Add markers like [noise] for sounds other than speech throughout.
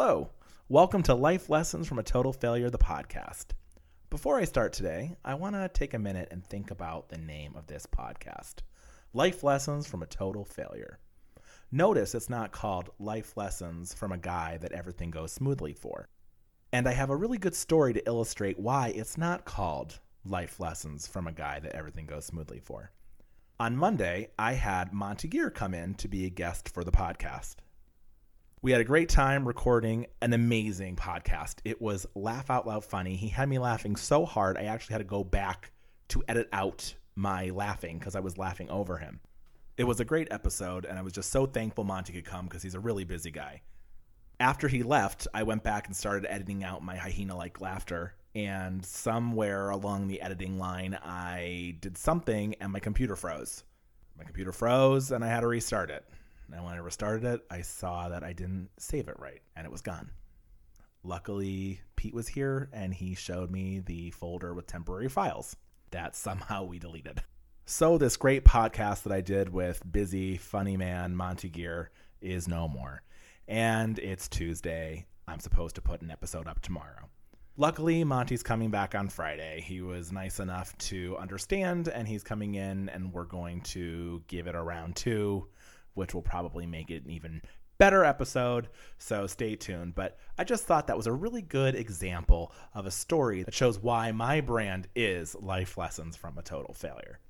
Hello. Welcome to Life Lessons from a Total Failure, the podcast. Before I start today, I want to take a minute and think about the name of this podcast Life Lessons from a Total Failure. Notice it's not called Life Lessons from a Guy That Everything Goes Smoothly For. And I have a really good story to illustrate why it's not called Life Lessons from a Guy That Everything Goes Smoothly For. On Monday, I had Monty Gear come in to be a guest for the podcast. We had a great time recording an amazing podcast. It was laugh out loud funny. He had me laughing so hard, I actually had to go back to edit out my laughing because I was laughing over him. It was a great episode, and I was just so thankful Monty could come because he's a really busy guy. After he left, I went back and started editing out my hyena like laughter. And somewhere along the editing line, I did something and my computer froze. My computer froze, and I had to restart it. And when I restarted it, I saw that I didn't save it right and it was gone. Luckily, Pete was here and he showed me the folder with temporary files that [laughs] somehow we deleted. So, this great podcast that I did with busy, funny man Monty Gear is no more. And it's Tuesday. I'm supposed to put an episode up tomorrow. Luckily, Monty's coming back on Friday. He was nice enough to understand, and he's coming in, and we're going to give it a round two, which will probably make it an even better episode. So stay tuned. But I just thought that was a really good example of a story that shows why my brand is Life Lessons from a Total Failure.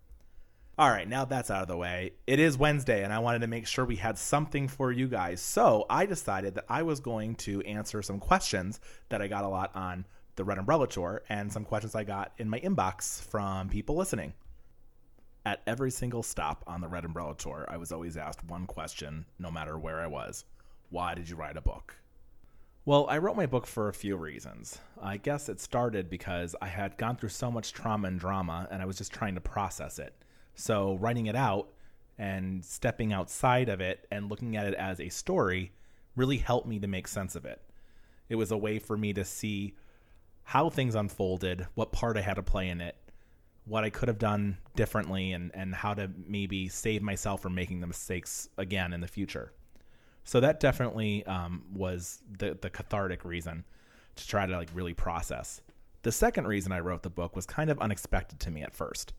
All right, now that's out of the way. It is Wednesday, and I wanted to make sure we had something for you guys. So I decided that I was going to answer some questions that I got a lot on the Red Umbrella Tour and some questions I got in my inbox from people listening. At every single stop on the Red Umbrella Tour, I was always asked one question, no matter where I was Why did you write a book? Well, I wrote my book for a few reasons. I guess it started because I had gone through so much trauma and drama, and I was just trying to process it. So, writing it out and stepping outside of it and looking at it as a story really helped me to make sense of it. It was a way for me to see how things unfolded, what part I had to play in it, what I could have done differently, and, and how to maybe save myself from making the mistakes again in the future. So that definitely um, was the, the cathartic reason to try to like really process. The second reason I wrote the book was kind of unexpected to me at first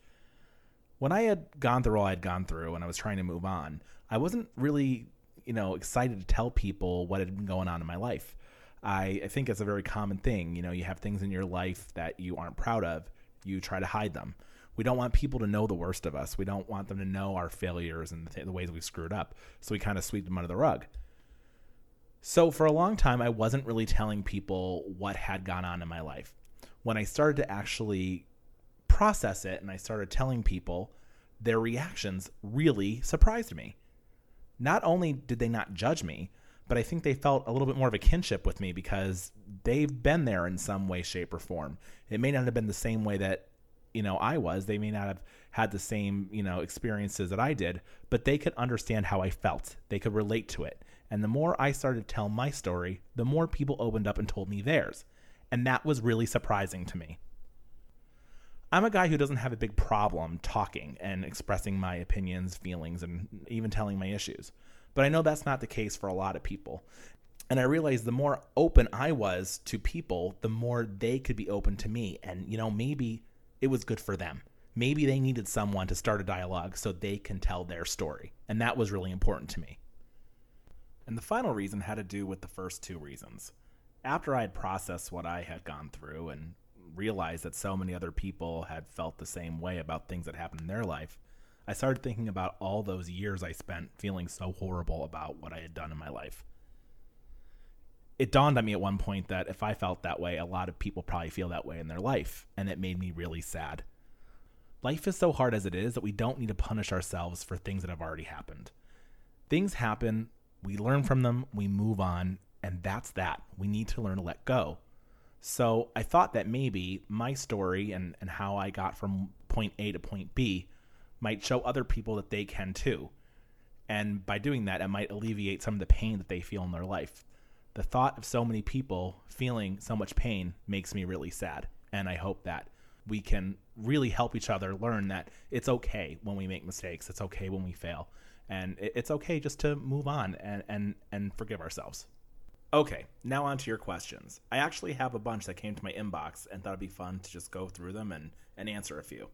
when I had gone through all I'd gone through and I was trying to move on, I wasn't really, you know, excited to tell people what had been going on in my life. I, I think it's a very common thing. You know, you have things in your life that you aren't proud of, you try to hide them. We don't want people to know the worst of us. We don't want them to know our failures and the, th- the ways we've screwed up. So we kind of sweep them under the rug. So for a long time, I wasn't really telling people what had gone on in my life. When I started to actually process it and I started telling people, their reactions really surprised me. Not only did they not judge me, but I think they felt a little bit more of a kinship with me because they've been there in some way, shape, or form. It may not have been the same way that, you know, I was. They may not have had the same, you know, experiences that I did, but they could understand how I felt. They could relate to it. And the more I started to tell my story, the more people opened up and told me theirs. And that was really surprising to me. I'm a guy who doesn't have a big problem talking and expressing my opinions, feelings, and even telling my issues. But I know that's not the case for a lot of people. And I realized the more open I was to people, the more they could be open to me. And, you know, maybe it was good for them. Maybe they needed someone to start a dialogue so they can tell their story. And that was really important to me. And the final reason had to do with the first two reasons. After I had processed what I had gone through and realized that so many other people had felt the same way about things that happened in their life, I started thinking about all those years I spent feeling so horrible about what I had done in my life. It dawned on me at one point that if I felt that way, a lot of people probably feel that way in their life, and it made me really sad. Life is so hard as it is that we don't need to punish ourselves for things that have already happened. Things happen, we learn from them, we move on, and that's that. We need to learn to let go. So I thought that maybe my story and, and how I got from point A to point B might show other people that they can too. And by doing that, it might alleviate some of the pain that they feel in their life. The thought of so many people feeling so much pain makes me really sad. And I hope that we can really help each other learn that it's okay when we make mistakes, it's okay when we fail, and it's okay just to move on and, and, and forgive ourselves. Okay, now on to your questions. I actually have a bunch that came to my inbox and thought it'd be fun to just go through them and, and answer a few.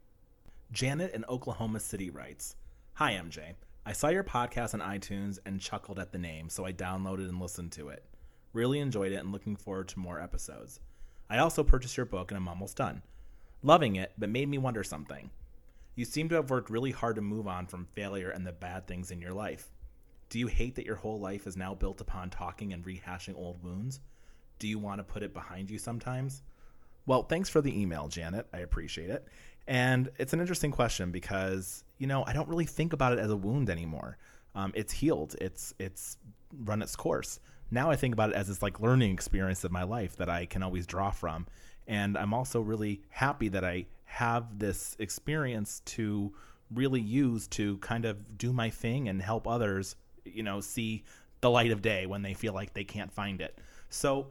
Janet in Oklahoma City writes Hi, MJ. I saw your podcast on iTunes and chuckled at the name, so I downloaded and listened to it. Really enjoyed it and looking forward to more episodes. I also purchased your book and I'm almost done. Loving it, but made me wonder something. You seem to have worked really hard to move on from failure and the bad things in your life. Do you hate that your whole life is now built upon talking and rehashing old wounds? Do you want to put it behind you sometimes? Well, thanks for the email, Janet. I appreciate it. And it's an interesting question because, you know, I don't really think about it as a wound anymore. Um, it's healed. It's it's run its course. Now I think about it as this like learning experience of my life that I can always draw from. And I'm also really happy that I have this experience to really use to kind of do my thing and help others, you know, see the light of day when they feel like they can't find it. So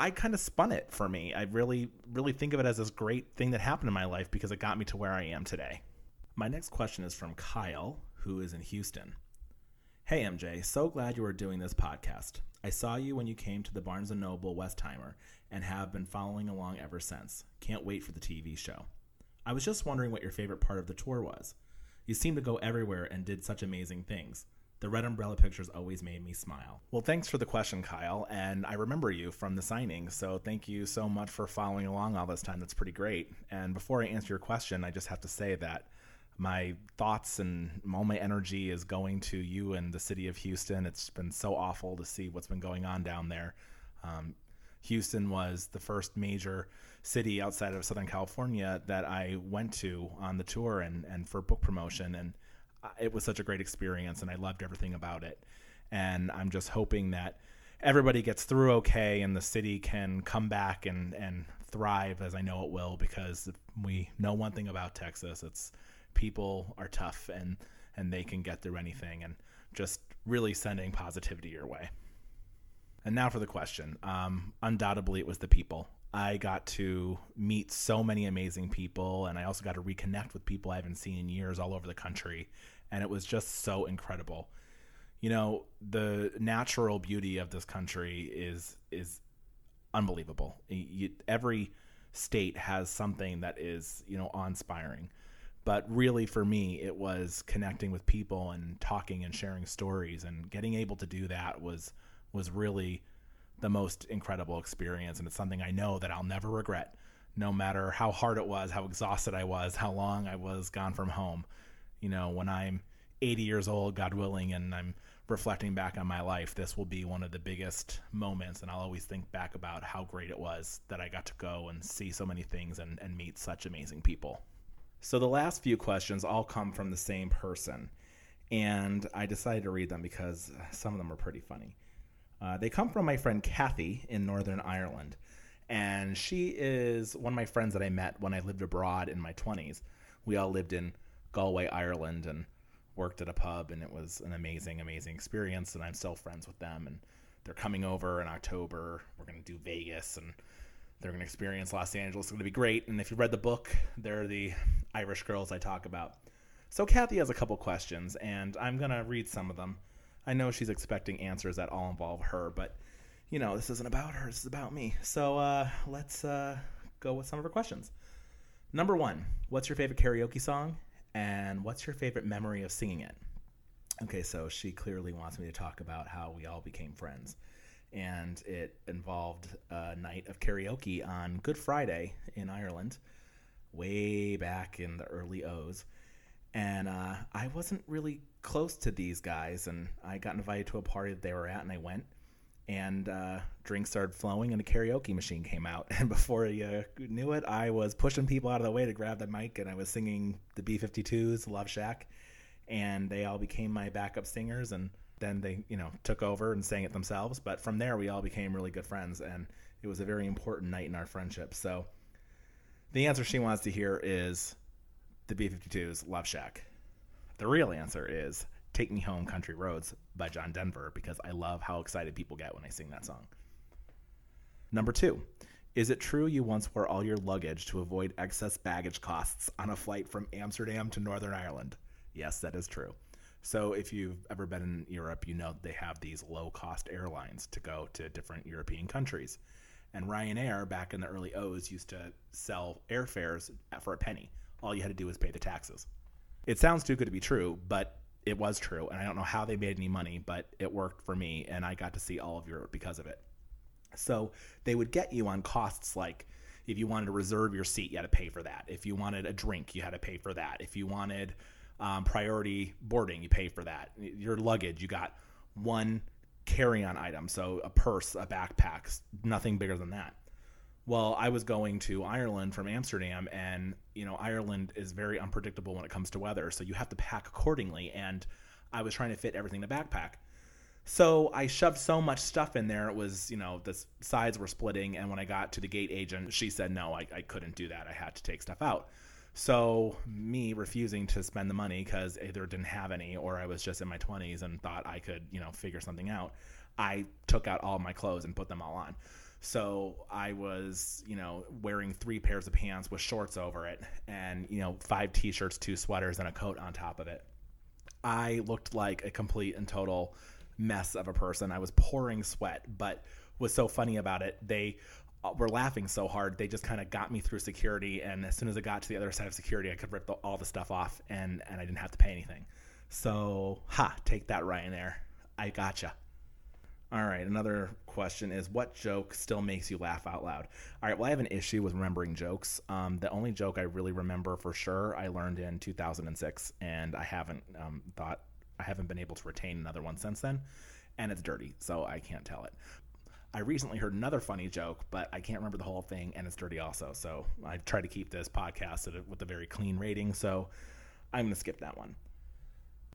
I kind of spun it for me. I really, really think of it as this great thing that happened in my life because it got me to where I am today. My next question is from Kyle, who is in Houston. Hey MJ, so glad you are doing this podcast. I saw you when you came to the Barnes & Noble Westheimer and have been following along ever since. Can't wait for the TV show. I was just wondering what your favorite part of the tour was. You seemed to go everywhere and did such amazing things. The red umbrella pictures always made me smile. Well, thanks for the question, Kyle. And I remember you from the signing. So thank you so much for following along all this time. That's pretty great. And before I answer your question, I just have to say that my thoughts and all my energy is going to you and the city of Houston. It's been so awful to see what's been going on down there. Um, Houston was the first major city outside of Southern California that I went to on the tour and, and for book promotion. And it was such a great experience and I loved everything about it. And I'm just hoping that everybody gets through okay and the city can come back and, and thrive as I know it will because we know one thing about Texas. It's people are tough and, and they can get through anything and just really sending positivity your way. And now for the question. Um, undoubtedly, it was the people. I got to meet so many amazing people, and I also got to reconnect with people I haven't seen in years all over the country, and it was just so incredible. You know, the natural beauty of this country is is unbelievable. You, every state has something that is you know awe-inspiring, but really for me, it was connecting with people and talking and sharing stories, and getting able to do that was was really the most incredible experience. And it's something I know that I'll never regret, no matter how hard it was, how exhausted I was, how long I was gone from home. You know, when I'm 80 years old, God willing, and I'm reflecting back on my life, this will be one of the biggest moments. And I'll always think back about how great it was that I got to go and see so many things and, and meet such amazing people. So the last few questions all come from the same person. And I decided to read them because some of them are pretty funny. Uh, they come from my friend Kathy in Northern Ireland. And she is one of my friends that I met when I lived abroad in my 20s. We all lived in Galway, Ireland, and worked at a pub, and it was an amazing, amazing experience. And I'm still friends with them. And they're coming over in October. We're going to do Vegas, and they're going to experience Los Angeles. It's going to be great. And if you read the book, they're the Irish girls I talk about. So Kathy has a couple questions, and I'm going to read some of them. I know she's expecting answers that all involve her, but you know, this isn't about her. This is about me. So uh, let's uh, go with some of her questions. Number one, what's your favorite karaoke song? And what's your favorite memory of singing it? Okay, so she clearly wants me to talk about how we all became friends. And it involved a night of karaoke on Good Friday in Ireland, way back in the early O's and uh, I wasn't really close to these guys, and I got invited to a party that they were at, and I went, and uh, drinks started flowing, and a karaoke machine came out, [laughs] and before you knew it, I was pushing people out of the way to grab the mic, and I was singing the B-52s, Love Shack, and they all became my backup singers, and then they, you know, took over and sang it themselves. But from there, we all became really good friends, and it was a very important night in our friendship. So the answer she wants to hear is the B 52's Love Shack. The real answer is Take Me Home Country Roads by John Denver because I love how excited people get when I sing that song. Number two, is it true you once wore all your luggage to avoid excess baggage costs on a flight from Amsterdam to Northern Ireland? Yes, that is true. So if you've ever been in Europe, you know they have these low cost airlines to go to different European countries. And Ryanair, back in the early O's, used to sell airfares for a penny. All you had to do was pay the taxes. It sounds too good to be true, but it was true. And I don't know how they made any money, but it worked for me. And I got to see all of Europe because of it. So they would get you on costs like if you wanted to reserve your seat, you had to pay for that. If you wanted a drink, you had to pay for that. If you wanted um, priority boarding, you pay for that. Your luggage, you got one carry on item. So a purse, a backpack, nothing bigger than that. Well, I was going to Ireland from Amsterdam, and you know Ireland is very unpredictable when it comes to weather, so you have to pack accordingly. And I was trying to fit everything in the backpack, so I shoved so much stuff in there. It was you know the sides were splitting, and when I got to the gate agent, she said no, I, I couldn't do that. I had to take stuff out. So me refusing to spend the money because either didn't have any or I was just in my 20s and thought I could, you know, figure something out. I took out all my clothes and put them all on. So I was, you know, wearing three pairs of pants with shorts over it and, you know, five t-shirts, two sweaters and a coat on top of it. I looked like a complete and total mess of a person. I was pouring sweat, but was so funny about it. They uh, were laughing so hard they just kind of got me through security and as soon as i got to the other side of security i could rip the, all the stuff off and and i didn't have to pay anything so ha take that ryanair i gotcha all right another question is what joke still makes you laugh out loud all right well i have an issue with remembering jokes um, the only joke i really remember for sure i learned in 2006 and i haven't um, thought i haven't been able to retain another one since then and it's dirty so i can't tell it I recently heard another funny joke, but I can't remember the whole thing, and it's dirty also. So I try to keep this podcast with a very clean rating. So I'm going to skip that one.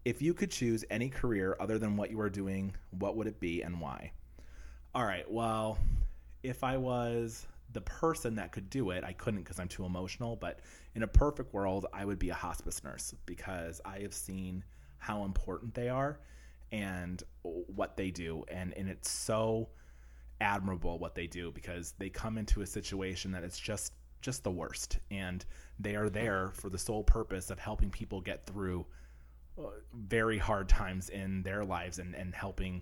If you could choose any career other than what you are doing, what would it be and why? All right. Well, if I was the person that could do it, I couldn't because I'm too emotional. But in a perfect world, I would be a hospice nurse because I have seen how important they are and what they do. And, and it's so admirable what they do because they come into a situation that it's just just the worst and they are there for the sole purpose of helping people get through very hard times in their lives and, and helping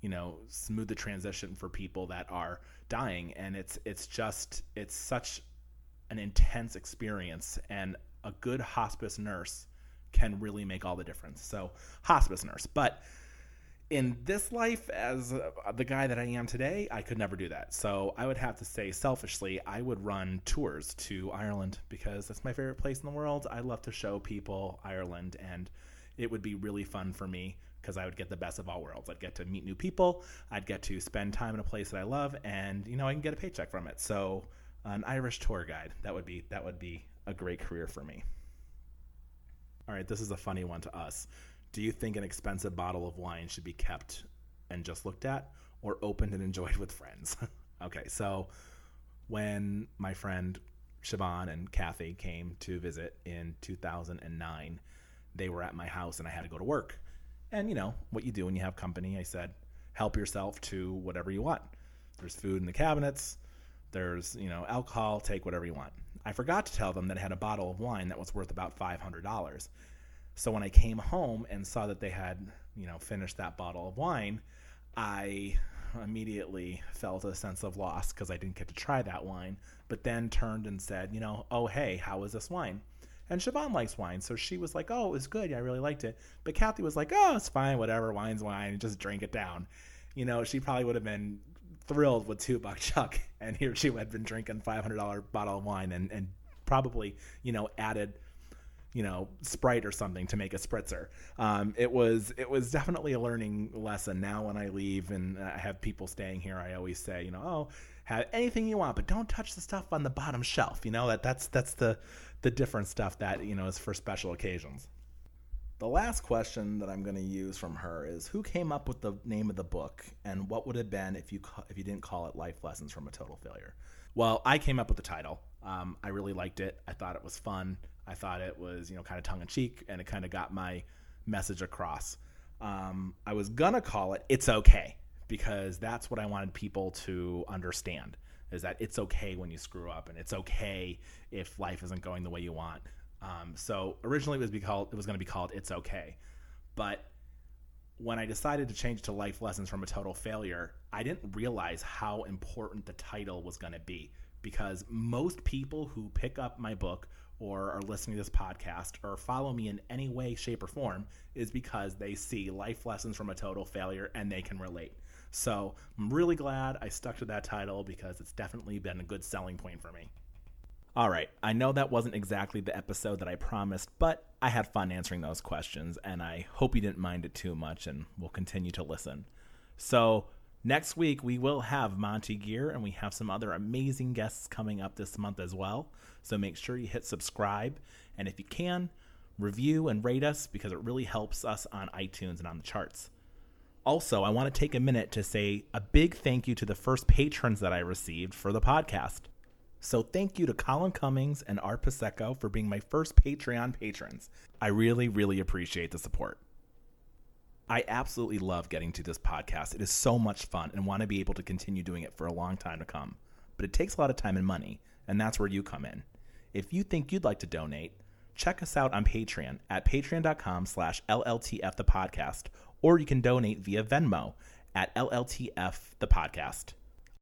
you know smooth the transition for people that are dying and it's it's just it's such an intense experience and a good hospice nurse can really make all the difference so hospice nurse but in this life as uh, the guy that I am today, I could never do that. So I would have to say, selfishly, I would run tours to Ireland because that's my favorite place in the world. I love to show people Ireland, and it would be really fun for me because I would get the best of all worlds. I'd get to meet new people, I'd get to spend time in a place that I love, and you know I can get a paycheck from it. So an Irish tour guide that would be that would be a great career for me. All right, this is a funny one to us. Do you think an expensive bottle of wine should be kept and just looked at or opened and enjoyed with friends? [laughs] okay, so when my friend Siobhan and Kathy came to visit in 2009, they were at my house and I had to go to work. And you know, what you do when you have company, I said, help yourself to whatever you want. There's food in the cabinets, there's, you know, alcohol, take whatever you want. I forgot to tell them that I had a bottle of wine that was worth about $500. So when I came home and saw that they had, you know, finished that bottle of wine, I immediately felt a sense of loss because I didn't get to try that wine, but then turned and said, you know, oh, hey, how is this wine? And Siobhan likes wine, so she was like, oh, it was good. Yeah, I really liked it. But Kathy was like, oh, it's fine, whatever, wine's wine, just drink it down. You know, she probably would have been thrilled with two buck chuck, [laughs] and here she had been drinking $500 bottle of wine and, and probably, you know, added – you know Sprite or something to make a spritzer. Um, it was it was definitely a learning lesson. Now when I leave and I have people staying here, I always say, you know, oh, have anything you want, but don't touch the stuff on the bottom shelf. You know that that's that's the the different stuff that you know is for special occasions. The last question that I'm going to use from her is who came up with the name of the book and what would have been if you if you didn't call it Life Lessons from a Total Failure? Well, I came up with the title. Um, I really liked it. I thought it was fun. I thought it was, you know, kind of tongue in cheek and it kind of got my message across. Um, I was gonna call it "It's Okay" because that's what I wanted people to understand: is that it's okay when you screw up, and it's okay if life isn't going the way you want. Um, so originally it was be called it was going to be called "It's Okay," But when I decided to change to Life Lessons from a Total Failure, I didn't realize how important the title was going to be because most people who pick up my book or are listening to this podcast or follow me in any way, shape, or form is because they see life lessons from a total failure and they can relate. So I'm really glad I stuck to that title because it's definitely been a good selling point for me. All right, I know that wasn't exactly the episode that I promised, but I had fun answering those questions, and I hope you didn't mind it too much and will continue to listen. So, next week we will have Monty Gear, and we have some other amazing guests coming up this month as well. So, make sure you hit subscribe, and if you can, review and rate us because it really helps us on iTunes and on the charts. Also, I want to take a minute to say a big thank you to the first patrons that I received for the podcast. So thank you to Colin Cummings and Art Pasecco for being my first Patreon patrons. I really, really appreciate the support. I absolutely love getting to this podcast. It is so much fun and want to be able to continue doing it for a long time to come. But it takes a lot of time and money, and that's where you come in. If you think you'd like to donate, check us out on Patreon at patreon.com slash LLTF the podcast, or you can donate via Venmo at LLTF the podcast.